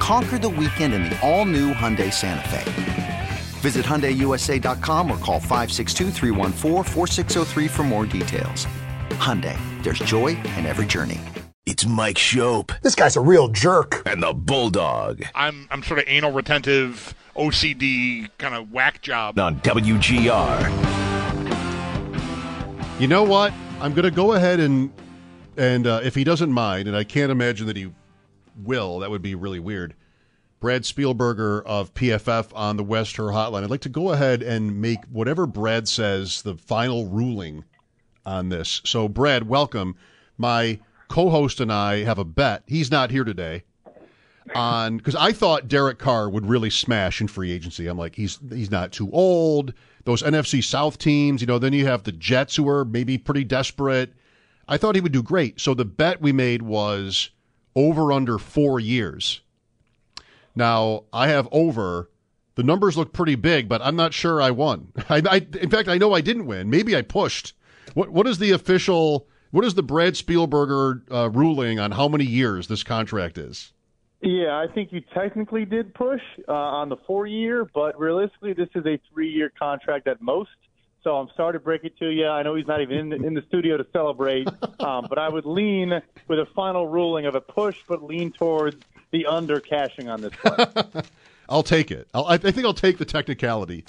Conquer the weekend in the all new Hyundai Santa Fe. Visit HyundaiUSA.com or call 562 for more details. Hyundai, there's joy in every journey. It's Mike Schopp. This guy's a real jerk. And the Bulldog. I'm I'm sort of anal retentive, OCD kind of whack job. On WGR. You know what? I'm going to go ahead and and uh, if he doesn't mind, and I can't imagine that he will, that would be really weird. Brad Spielberger of PFF on the West Her Hotline. I'd like to go ahead and make whatever Brad says the final ruling on this. So, Brad, welcome. My co-host and I have a bet. He's not here today on because I thought Derek Carr would really smash in free agency. I'm like, he's he's not too old. Those NFC South teams, you know. Then you have the Jets who are maybe pretty desperate. I thought he would do great. So the bet we made was over under four years. Now I have over. The numbers look pretty big, but I'm not sure I won. I, I, in fact, I know I didn't win. Maybe I pushed. What What is the official? What is the Brad Spielberger uh, ruling on how many years this contract is? Yeah, I think you technically did push uh, on the four year, but realistically, this is a three year contract at most. So I'm sorry to break it to you. I know he's not even in the, in the studio to celebrate, um, but I would lean with a final ruling of a push, but lean towards the under cashing on this one. I'll take it. I'll, I think I'll take the technicality.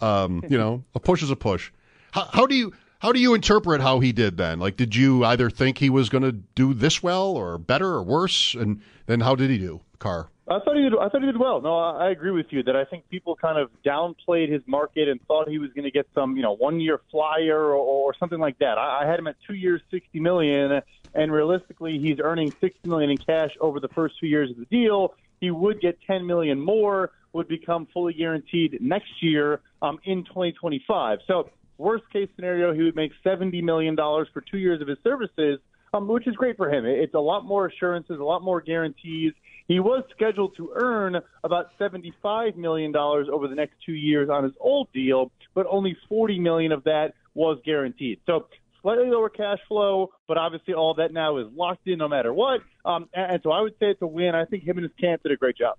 Um, you know, a push is a push. How, how, do you how do you interpret how he did then? Like, did you either think he was going to do this well or better or worse, and then how did he do, Carr? I thought he did. I thought he did well. No, I, I agree with you that I think people kind of downplayed his market and thought he was going to get some, you know, one-year flyer or, or something like that. I, I had him at two years, sixty million, and realistically, he's earning sixty million in cash over the first two years of the deal. He would get ten million more, would become fully guaranteed next year um, in 2025. So, worst case scenario, he would make seventy million dollars for two years of his services. Um, which is great for him. It's a lot more assurances, a lot more guarantees. He was scheduled to earn about $75 million over the next two years on his old deal, but only 40 million of that was guaranteed. So slightly lower cash flow, but obviously all that now is locked in no matter what. Um, and so I would say it's a win. I think him and his camp did a great job.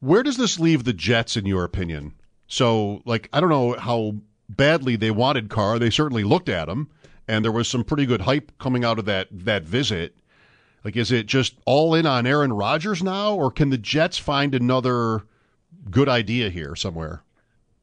Where does this leave the Jets, in your opinion? So, like, I don't know how badly they wanted Carr. They certainly looked at him, and there was some pretty good hype coming out of that that visit. Like, is it just all in on Aaron Rodgers now, or can the Jets find another good idea here somewhere?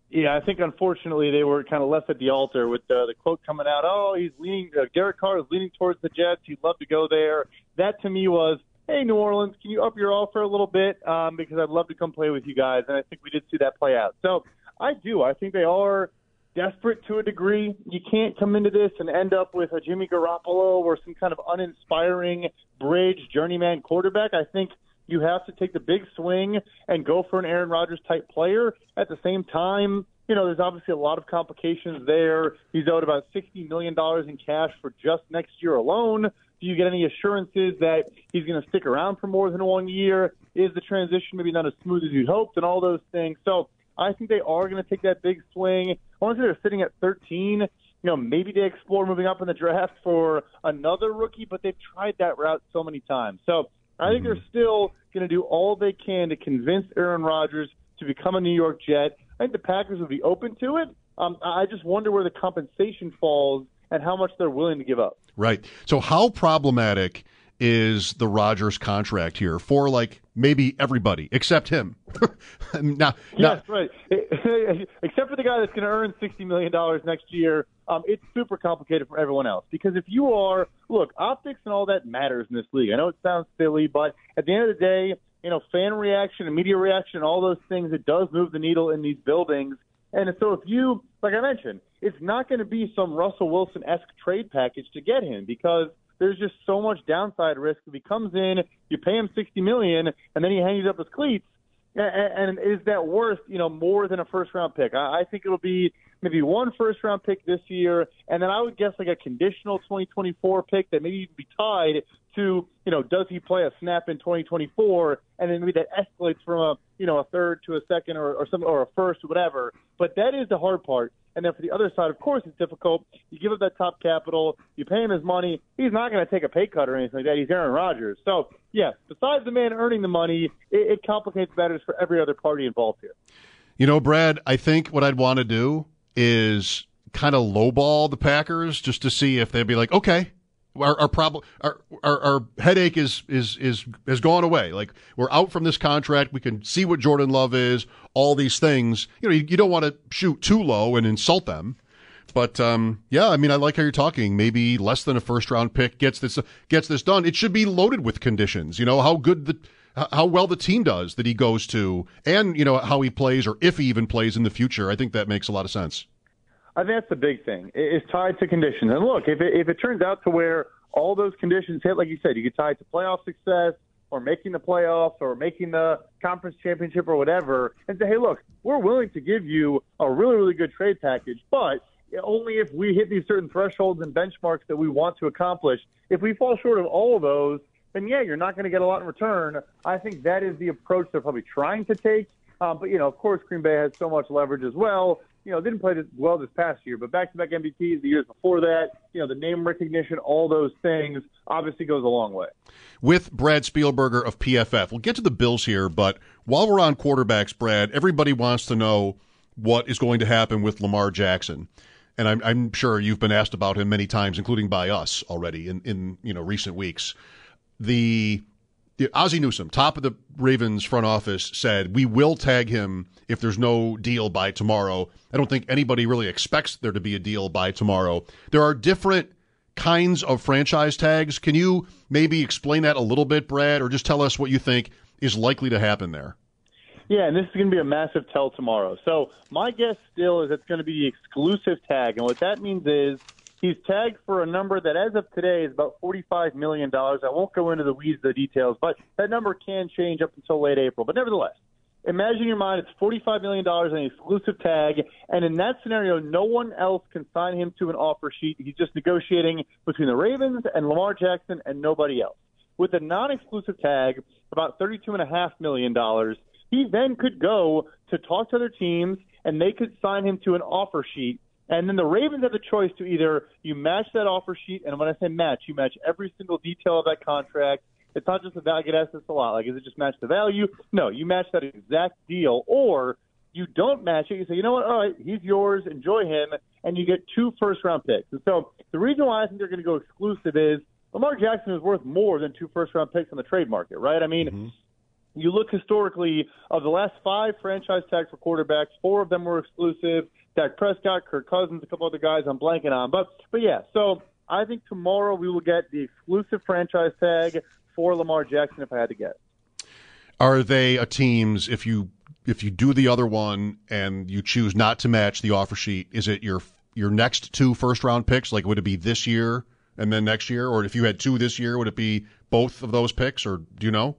Yeah, I think unfortunately they were kind of left at the altar with the, the quote coming out. Oh, he's leaning. Uh, Derek Carr is leaning towards the Jets. He'd love to go there. That to me was, hey, New Orleans, can you up your offer a little bit? Um, because I'd love to come play with you guys. And I think we did see that play out. So I do. I think they are desperate to a degree. You can't come into this and end up with a Jimmy Garoppolo or some kind of uninspiring bridge journeyman quarterback. I think you have to take the big swing and go for an Aaron Rodgers type player. At the same time, you know, there's obviously a lot of complications there. He's owed about $60 million in cash for just next year alone. Do you get any assurances that he's going to stick around for more than one year? Is the transition maybe not as smooth as you'd hoped and all those things? So I think they are going to take that big swing. I want to say they're sitting at 13. You know, maybe they explore moving up in the draft for another rookie, but they've tried that route so many times. So I think they're mm-hmm. still going to do all they can to convince Aaron Rodgers to become a New York Jet. I think the Packers would be open to it. Um, I just wonder where the compensation falls and how much they're willing to give up. Right. So, how problematic is the Rodgers contract here for like maybe everybody except him. now, yes, right. except for the guy that's going to earn sixty million dollars next year, um, it's super complicated for everyone else. Because if you are, look, optics and all that matters in this league. I know it sounds silly, but at the end of the day, you know, fan reaction and media reaction, all those things, it does move the needle in these buildings. And so if you, like I mentioned, it's not going to be some Russell Wilson esque trade package to get him because there's just so much downside risk. If he comes in, you pay him sixty million, and then he hangs up his cleats. And, and is that worth you know more than a first round pick? I, I think it'll be maybe one first round pick this year, and then I would guess like a conditional 2024 pick that maybe even be tied to you know does he play a snap in 2024, and then maybe that escalates from a you know a third to a second or or some or a first or whatever. But that is the hard part. And then for the other side, of course, it's difficult. You give up that top capital, you pay him his money. He's not going to take a pay cut or anything like that. He's Aaron Rodgers. So, yeah, besides the man earning the money, it, it complicates matters for every other party involved here. You know, Brad, I think what I'd want to do is kind of lowball the Packers just to see if they'd be like, okay, our, our problem, our, our, our headache is is is has gone away. Like we're out from this contract. We can see what Jordan Love is. All these things. You know, you, you don't want to shoot too low and insult them. But um, yeah, I mean, I like how you're talking. Maybe less than a first round pick gets this gets this done. It should be loaded with conditions. You know how good the how well the team does that he goes to, and you know how he plays or if he even plays in the future. I think that makes a lot of sense. I think that's the big thing. It's tied to conditions. And look, if it, if it turns out to where all those conditions hit, like you said, you could tie it to playoff success or making the playoffs or making the conference championship or whatever, and say, hey, look, we're willing to give you a really, really good trade package, but only if we hit these certain thresholds and benchmarks that we want to accomplish. If we fall short of all of those, then yeah, you're not going to get a lot in return. I think that is the approach they're probably trying to take. Um, but you know, of course, Green Bay has so much leverage as well you know, didn't play this well this past year, but back-to-back MVPs the years before that, you know, the name recognition, all those things obviously goes a long way. With Brad Spielberger of PFF, we'll get to the Bills here, but while we're on quarterbacks, Brad, everybody wants to know what is going to happen with Lamar Jackson. And I'm, I'm sure you've been asked about him many times, including by us already in, in you know recent weeks. The Ozzie Newsome, top of the Ravens front office, said we will tag him if there's no deal by tomorrow. I don't think anybody really expects there to be a deal by tomorrow. There are different kinds of franchise tags. Can you maybe explain that a little bit, Brad, or just tell us what you think is likely to happen there? Yeah, and this is going to be a massive tell tomorrow. So my guess still is it's going to be the exclusive tag, and what that means is He's tagged for a number that, as of today, is about $45 million. I won't go into the weeds of the details, but that number can change up until late April. But nevertheless, imagine in your mind it's $45 million in an exclusive tag, and in that scenario, no one else can sign him to an offer sheet. He's just negotiating between the Ravens and Lamar Jackson and nobody else. With a non-exclusive tag, about $32.5 million, he then could go to talk to other teams, and they could sign him to an offer sheet and then the Ravens have the choice to either you match that offer sheet, and when I say match, you match every single detail of that contract. It's not just the value. I get asked this a lot. Like, is it just match the value? No, you match that exact deal, or you don't match it. You say, you know what? All right, he's yours. Enjoy him, and you get two first round picks. And so the reason why I think they're going to go exclusive is Lamar Jackson is worth more than two first round picks on the trade market, right? I mean. Mm-hmm. You look historically of the last five franchise tags for quarterbacks, four of them were exclusive. Dak Prescott, Kirk Cousins, a couple other guys I'm blanking on. But but yeah, so I think tomorrow we will get the exclusive franchise tag for Lamar Jackson if I had to guess. Are they a teams if you if you do the other one and you choose not to match the offer sheet, is it your your next two first round picks? Like would it be this year and then next year? Or if you had two this year, would it be both of those picks or do you know?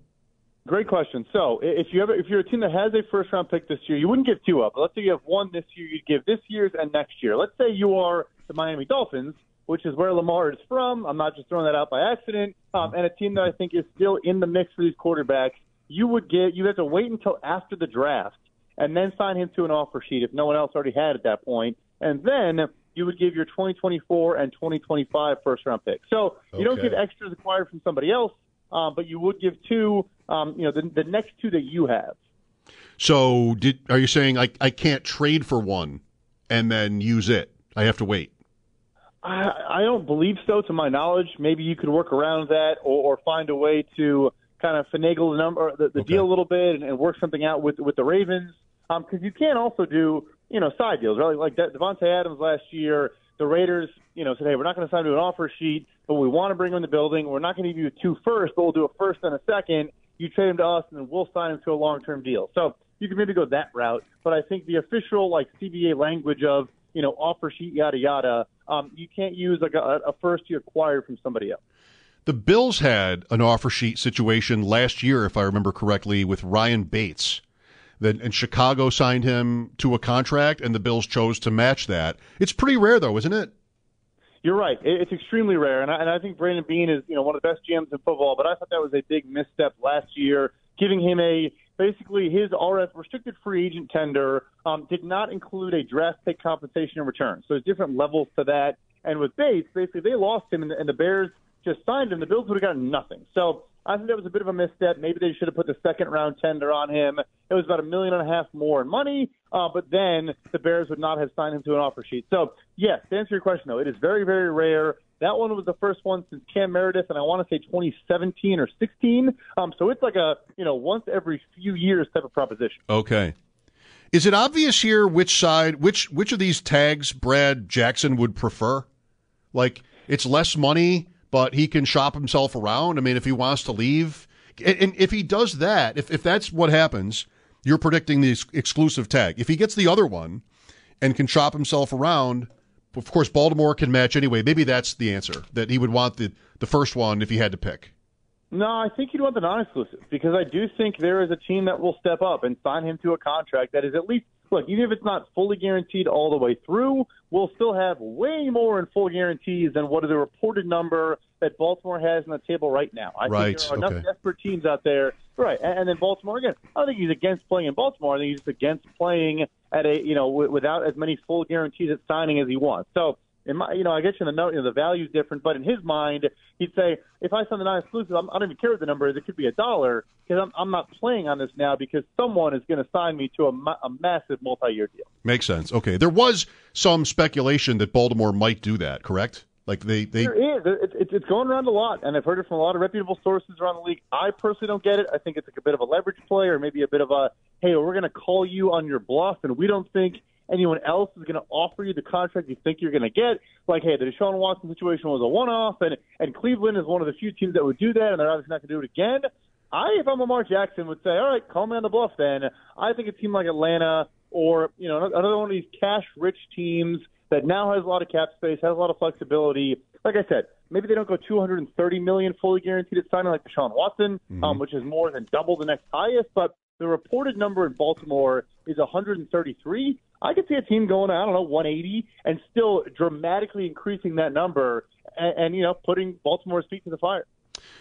Great question. So, if you have, if you're a team that has a first round pick this year, you wouldn't give two up. Let's say you have one this year, you'd give this year's and next year. Let's say you are the Miami Dolphins, which is where Lamar is from. I'm not just throwing that out by accident. Um, and a team that I think is still in the mix for these quarterbacks. You would get you have to wait until after the draft and then sign him to an offer sheet if no one else already had at that point, and then you would give your 2024 and 2025 first round pick. So you okay. don't get extras acquired from somebody else uh, but you would give two, um, you know, the, the next two that you have. So, did are you saying I, I can't trade for one and then use it? I have to wait. I, I don't believe so, to my knowledge. Maybe you could work around that or, or find a way to kind of finagle the number, the, the okay. deal a little bit, and, and, work something out with with the Ravens. Because um, you can also do, you know, side deals, right? Like Davante Adams last year, the Raiders, you know, said, hey, we're not going to sign to an offer sheet but we want to bring him in the building. We're not going to give you a two first, but we'll do a first and a second. You trade him to us, and then we'll sign him to a long term deal. So you can maybe go that route. But I think the official like CBA language of you know offer sheet yada yada, um, you can't use like a, a first you acquired from somebody else. The Bills had an offer sheet situation last year, if I remember correctly, with Ryan Bates. That and Chicago signed him to a contract, and the Bills chose to match that. It's pretty rare, though, isn't it? You're right. It's extremely rare, and I, and I think Brandon Beane is you know one of the best GMs in football. But I thought that was a big misstep last year, giving him a basically his RF restricted free agent tender um, did not include a draft pick compensation in return. So there's different levels to that. And with Bates, basically they lost him, and the, and the Bears just signed him. The Bills would have gotten nothing. So I think that was a bit of a misstep. Maybe they should have put the second round tender on him. It was about a million and a half more in money, uh, but then the Bears would not have signed him to an offer sheet. So, yes, to answer your question, though, it is very, very rare. That one was the first one since Cam Meredith, and I want to say 2017 or 16. Um, so it's like a you know once every few years type of proposition. Okay. Is it obvious here which side, which which of these tags Brad Jackson would prefer? Like it's less money, but he can shop himself around. I mean, if he wants to leave, and, if he does that, if if that's what happens, you're predicting the ex- exclusive tag. If he gets the other one and can shop himself around, of course, Baltimore can match anyway. Maybe that's the answer that he would want the the first one if he had to pick. No, I think he'd want the non-exclusive because I do think there is a team that will step up and sign him to a contract that is at least look, even if it's not fully guaranteed all the way through, we'll still have way more in full guarantees than what is the reported number that Baltimore has on the table right now. I Right, think there are enough okay. desperate teams out there. Right, and, and then Baltimore again. I don't think he's against playing in Baltimore. I think he's just against playing at a you know w- without as many full guarantees at signing as he wants. So. In my, you know, I get you the note. You know, the value's different, but in his mind, he'd say, if I sign the non-exclusive, I'm, I don't even care what the number is. It could be a dollar because I'm, I'm not playing on this now because someone is going to sign me to a, a massive multi-year deal. Makes sense. Okay, there was some speculation that Baltimore might do that. Correct? Like they they There is. It, it, it's going around a lot, and I've heard it from a lot of reputable sources around the league. I personally don't get it. I think it's like a bit of a leverage play, or maybe a bit of a, hey, we're going to call you on your bluff, and we don't think anyone else is going to offer you the contract you think you're going to get. Like, hey, the Deshaun Watson situation was a one-off, and and Cleveland is one of the few teams that would do that, and they're obviously not going to do it again. I, if I'm Lamar Jackson, would say, all right, call me on the bluff. Then I think a team like Atlanta or you know another one of these cash-rich teams that now has a lot of cap space, has a lot of flexibility. Like I said, maybe they don't go 230 million fully guaranteed at signing like Deshaun Watson, um, which is more than double the next highest. But the reported number in Baltimore is 133. I could see a team going, I don't know, 180, and still dramatically increasing that number, and, and you know, putting Baltimore's feet to the fire.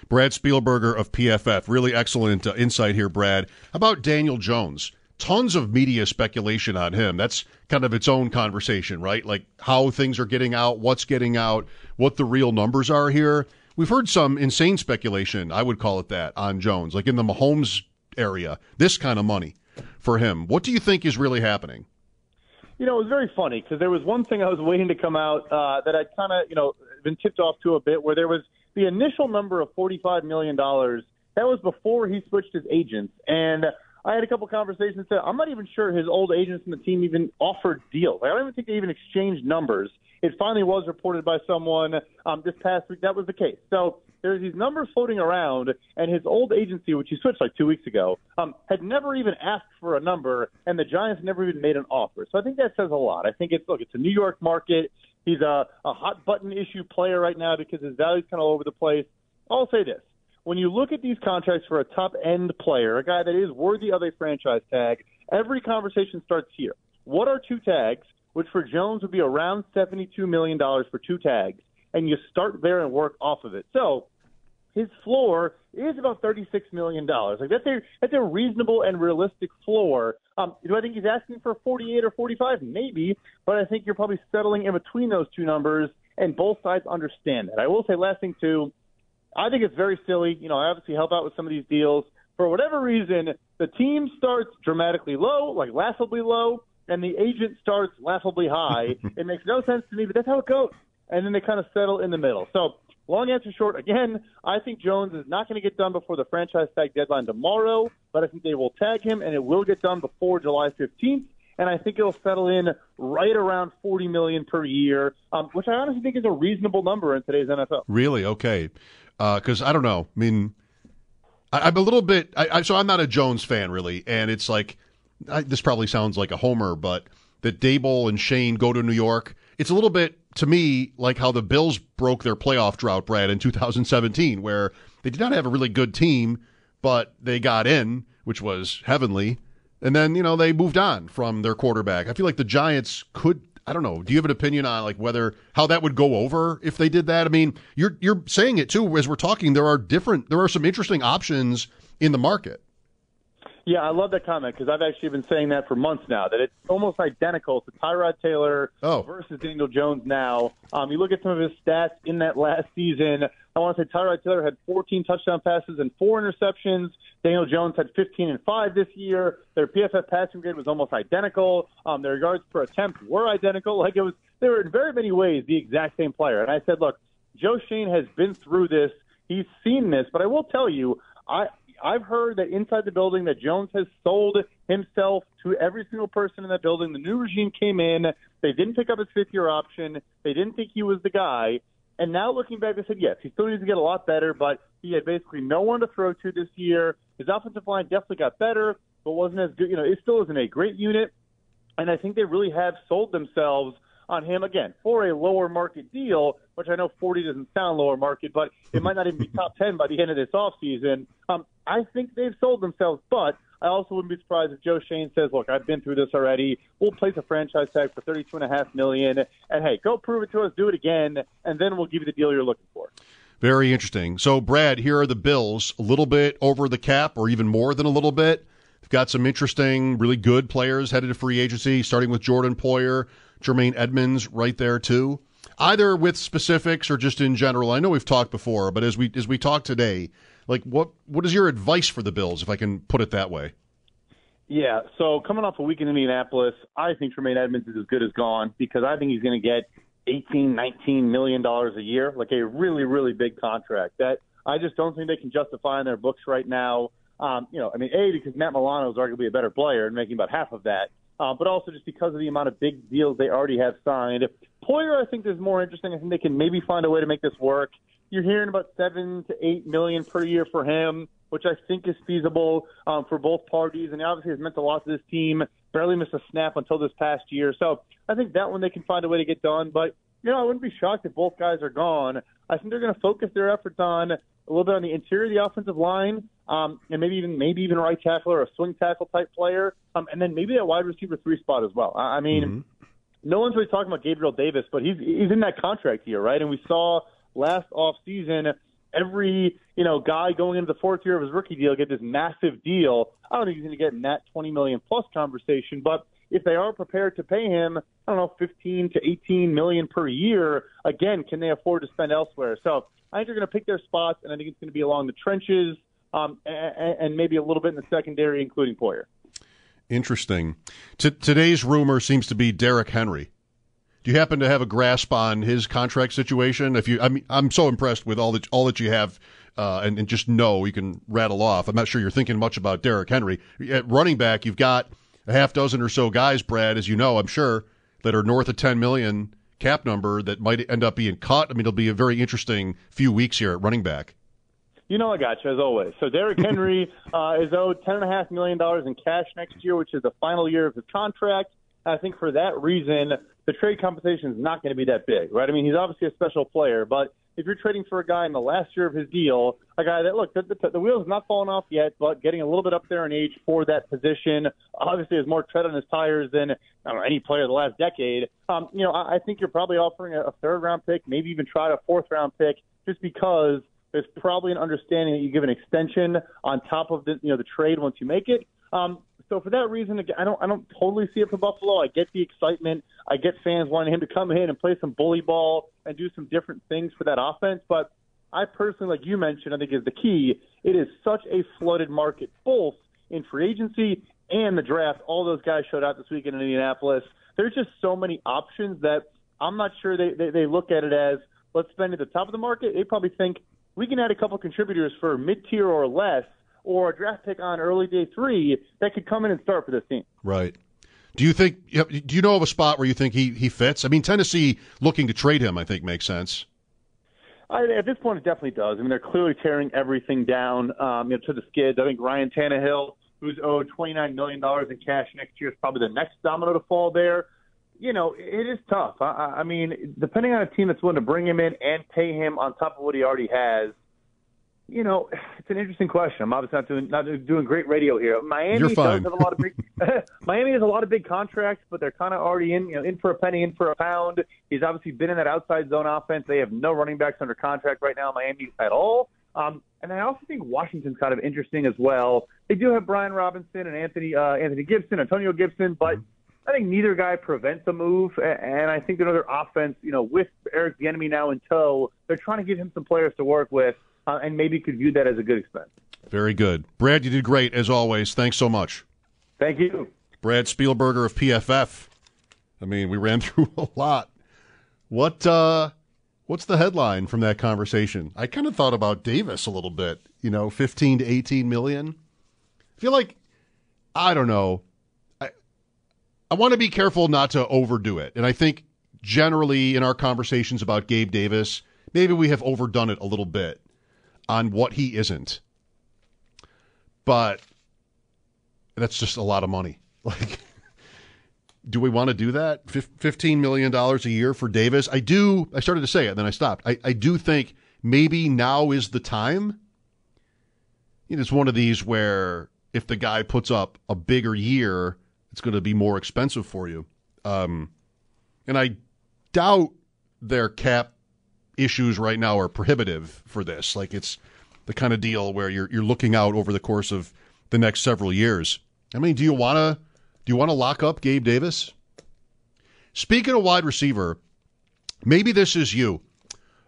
Brad Spielberger of PFF. Really excellent uh, insight here, Brad. How about Daniel Jones? Tons of media speculation on him. That's kind of its own conversation, right? Like how things are getting out, what's getting out, what the real numbers are here. We've heard some insane speculation, I would call it that, on Jones, like in the Mahomes area, this kind of money for him. What do you think is really happening? You know, it was very funny because there was one thing I was waiting to come out uh, that I'd kind of, you know, been tipped off to a bit where there was the initial number of $45 million. That was before he switched his agents. And I had a couple conversations that I'm not even sure his old agents and the team even offered deals. I don't even think they even exchanged numbers. It finally was reported by someone um, this past week that was the case. So there's these numbers floating around, and his old agency, which he switched like two weeks ago, um, had never even asked for a number, and the Giants never even made an offer. So I think that says a lot. I think it's look, it's a New York market. He's a, a hot button issue player right now because his value's kind of all over the place. I'll say this. When you look at these contracts for a top end player, a guy that is worthy of a franchise tag, every conversation starts here. What are two tags, which for Jones would be around $72 million for two tags, and you start there and work off of it. So his floor is about thirty-six million dollars. Like that's a that's a reasonable and realistic floor. Um, do I think he's asking for forty-eight or forty-five? Maybe, but I think you're probably settling in between those two numbers, and both sides understand that. I will say, last thing too, I think it's very silly. You know, I obviously help out with some of these deals. For whatever reason, the team starts dramatically low, like laughably low, and the agent starts laughably high. it makes no sense to me, but that's how it goes. And then they kind of settle in the middle. So, long answer short, again, I think Jones is not going to get done before the franchise tag deadline tomorrow, but I think they will tag him, and it will get done before July 15th. And I think it'll settle in right around 40 million per year, um, which I honestly think is a reasonable number in today's NFL. Really? Okay. Because I don't know. I mean, I, I'm a little bit. I, I, so I'm not a Jones fan, really. And it's like, I, this probably sounds like a homer, but that Daboll and Schoen go to New York. It's a little bit to me like how the Bills broke their playoff drought, Brad, in 2017, where they did not have a really good team, but they got in, which was heavenly. And then, you know, they moved on from their quarterback. I feel like the Giants could I don't know. Do you have an opinion on like whether how that would go over if they did that? I mean, you're you're saying it too as we're talking. There are different, there are some interesting options in the market. Yeah, I love that comment because I've actually been saying that for months now. That it's almost identical to Tyrod Taylor Oh. versus Daniel Jones. Now, um, you look at some of his stats in that last season. I want to say Tyrod Taylor had 14 touchdown passes and four interceptions. Daniel Jones had 15 and five this year. Their PFF passing grade was almost identical. Um, their yards per attempt were identical. Like it was, they were in very many ways the exact same player. And I said, look, Joe Schoen has been through this. He's seen this, but I will tell you, I I've heard that inside the building that Jones has sold himself to every single person in that building. The new regime came in. They didn't pick up his fifth year option. They didn't think he was the guy. And now looking back, they said, yes, he still needs to get a lot better, but he had basically no one to throw to this year. His offensive line definitely got better, but wasn't as good. You know, it still isn't a great unit. And I think they really have sold themselves on him again for a lower market deal, which I know 40 doesn't sound lower market, but it might not even be top 10 by the end of this offseason. Um, I think they've sold themselves, but I also wouldn't be surprised if Joe Schoen says, "Look, I've been through this already. We'll place a franchise tag for 32 and a half million, and hey, go prove it to us, do it again, and then we'll give you the deal you're looking for." Very interesting. So, Brad, here are the Bills, a little bit over the cap, or even more than a little bit. They've got some interesting, really good players headed to free agency, starting with Jordan Poyer, Jermaine Edmunds, right there too. Either with specifics or just in general. I know we've talked before, but as we as we talk today, like what what is your advice for the Bills, if I can put it that way? Yeah, so coming off a week in Indianapolis, I think Tremaine Edmunds is as good as gone because I think he's going to get 18, 19 million dollars a year, like a really, really big contract. That I just don't think they can justify in their books right now. Um, you know, I mean, a because Matt Milano is arguably a better player and making about half of that, uh, but also just because of the amount of big deals they already have signed. Poyer, I think, is more interesting. I think they can maybe find a way to make this work. You're hearing about seven to eight million per year for him, which I think is feasible um, for both parties, and he obviously has meant a lot to this team. Barely missed a snap until this past year, so I think that one they can find a way to get done. But you know, I wouldn't be shocked if both guys are gone. I think they're going to focus their efforts on a little bit on the interior of the offensive line, um, and maybe even maybe even right tackle or a swing tackle type player, um, and then maybe that wide receiver three spot as well. I, I mean, no one's really talking about Gabriel Davis, but he's he's in that contract year, right? And we saw last off season every you know guy going into the fourth year of his rookie deal get this massive deal. I don't think he's going to get in that 20 million plus conversation, but if they are prepared to pay him, I don't know, 15 to 18 million per year, again, can they afford to spend elsewhere? So I think they're going to pick their spots, and I think it's going to be along the trenches um, and, maybe a little bit in the secondary, including Poyer. Interesting. T- today's rumor seems to be Derrick Henry. Do you happen to have a grasp on his contract situation? If you, I mean, I'm so impressed with all that all that you have, uh, and, and just know you can rattle off. I'm not sure you're thinking much about Derrick Henry at running back. You've got a half dozen or so guys, Brad, as you know, I'm sure, that are north of 10 million cap number that might end up being cut. I mean, it'll be a very interesting few weeks here at running back. You know I got you as always. So Derrick Henry uh, is owed ten and a half million dollars in cash next year, which is the final year of his contract. I think for that reason, the trade compensation is not going to be that big, right? I mean, he's obviously a special player, but if you're trading for a guy in the last year of his deal, a guy that look the, the, the wheels not falling off yet, but getting a little bit up there in age for that position, obviously has more tread on his tires than I don't know any player of the last decade. Um, you know, I, I think you're probably offering a, a third round pick, maybe even try a fourth round pick, just because there's probably an understanding that you give an extension on top of the you know the trade once you make it. Um, so for that reason, I don't I don't totally see it for Buffalo. I get the excitement. I get fans wanting him to come in and play some bully ball and do some different things for that offense. But I personally, like you mentioned, I think is the key. It is such a flooded market, both in free agency and the draft. All those guys showed out this weekend in Indianapolis. There's just so many options that I'm not sure they, they, they look at it as let's spend at the top of the market. They probably think we can add a couple contributors for mid tier or less, or a draft pick on early day three that could come in and start for this team. Right. Do you think? Do you know of a spot where you think he he fits? I mean, Tennessee looking to trade him, I think makes sense. I, at this point, it definitely does. I mean, they're clearly tearing everything down um, you know, to the skids. I think Ryan Tannehill, who's owed $29 million in cash next year, is probably the next domino to fall there. You know, it is tough. I, I mean, depending on a team that's willing to bring him in and pay him on top of what he already has, you know, it's an interesting question. I'm obviously not doing not doing great radio here. Miami does have a lot of big. Miami has a lot of big contracts, but they're kind of already in, you know, in for a penny, in for a pound. He's obviously been in that outside zone offense. They have no running backs under contract right now, Miami at all. Um, and I also think Washington's kind of interesting as well. They do have Brian Robinson and Anthony uh, Anthony Gibson, Antonio Gibson, but I think neither guy prevents a move. And I think another offense, you know, with Eric Bieniemy now in tow, they're trying to give him some players to work with, uh, and maybe could view that as a good expense. Very good. Brad, you did great as always. Thanks so much. Thank you. Brad Spielberger of PFF. I mean, we ran through a lot. What uh what's the headline from that conversation? I kind of thought about Davis a little bit, you know, 15 to 18 million. I feel like I don't know. I want to be careful not to overdo it. And I think generally in our conversations about Gabe Davis, maybe we have overdone it a little bit on what he isn't. But that's just a lot of money. Like, do we want to do that? Fif- $15 million a year for Davis? I do. I started to say it, then I stopped. I, I do think maybe now is the time. It's one of these where if the guy puts up a bigger year, it's going to be more expensive for you. Um, and I doubt their cap issues right now are prohibitive for this. Like it's the kind of deal where you're you're looking out over the course of the next several years. I mean, do you want to do you want to lock up Gabe Davis? Speaking of wide receiver, maybe this is you.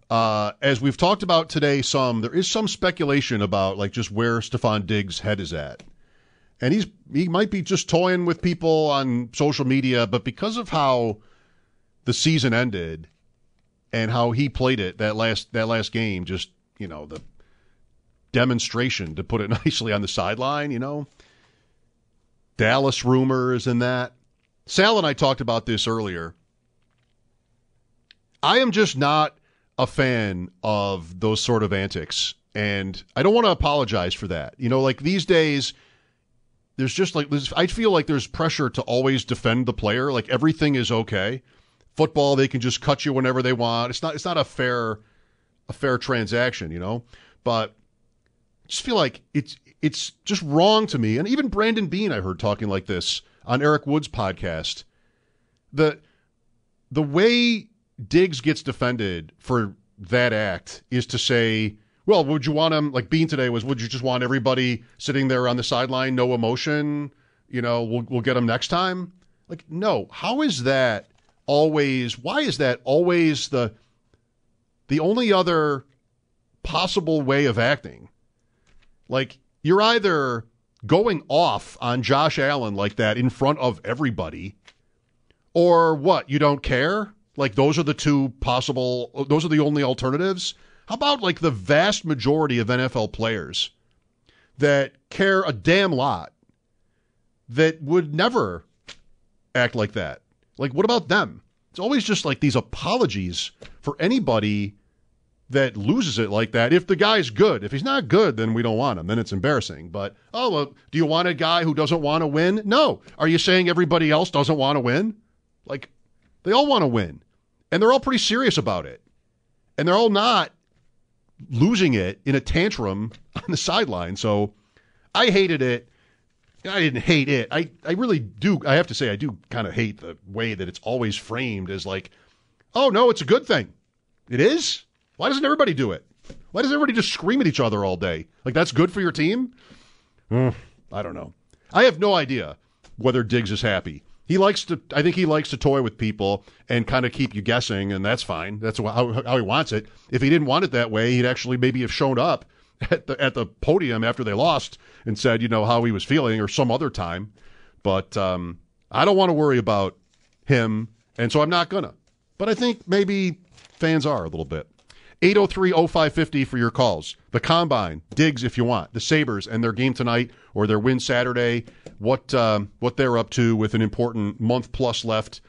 Uh, as we've talked about today, some there is some speculation about like just where Stefon Diggs' head is at, and he's he might be just toying with people on social media, but because of how the season ended and how he played it that last that last game, just you know the demonstration to put it nicely on the sideline, you know. Dallas rumors and that. Sal and I talked about this earlier. I am just not a fan of those sort of antics. And I don't want to apologize for that. You know, like these days, there's just like, there's, I feel like there's pressure to always defend the player. Like everything is okay. Football, they can just cut you whenever they want. It's not, it's not a fair, a fair transaction, you know? But I just feel like it's, it's just wrong to me. And even Brandon Beane, I heard talking like this on Eric Wood's podcast. The, the way Diggs gets defended for that act is to say, well, would you want him like Beane today was? Would you just want everybody sitting there on the sideline, no emotion? You know, we'll we'll get him next time. Like, no. How is that always? Why is that always the the only other possible way of acting? Like, you're either going off on Josh Allen like that in front of everybody, or what? You don't care? Like those are the two possible those are the only alternatives? How about like the vast majority of NFL players that care a damn lot that would never act like that? Like what about them? It's always just like these apologies for anybody that loses it like that. If the guy's good, if he's not good, then we don't want him. Then it's embarrassing. But oh, well, do you want a guy who doesn't want to win? No. Are you saying everybody else doesn't want to win? Like they all want to win, and they're all pretty serious about it, and they're all not losing it in a tantrum on the sideline. So I hated it. I didn't hate it. I, I really do. I have to say, I do kind of hate the way that it's always framed as like, oh, no, it's a good thing. It is? Why doesn't everybody do it? Why does everybody just scream at each other all day? Like, that's good for your team? Mm, I don't know. I have no idea whether Diggs is happy. He likes to, I think he likes to toy with people and kind of keep you guessing, and that's fine. That's how, how he wants it. If he didn't want it that way, he'd actually maybe have shown up at the at the podium after they lost and said, you know, how he was feeling or some other time. But um, I don't want to worry about him, and so I'm not gonna. But I think maybe fans are a little bit. 803-0550 for your calls. The Combine, Diggs if you want. The Sabres and their game tonight or their win Saturday. What um, what they're up to with an important month plus left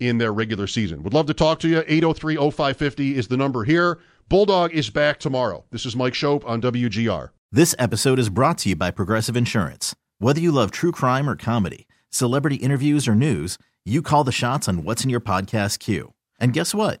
in their regular season. Would love to talk to you. 803-0550 is the number here. Bulldog is back tomorrow. This is Mike Schopp on WGR. This episode is brought to you by Progressive Insurance. Whether you love true crime or comedy, celebrity interviews or news, you call the shots on what's in your podcast queue. And guess what?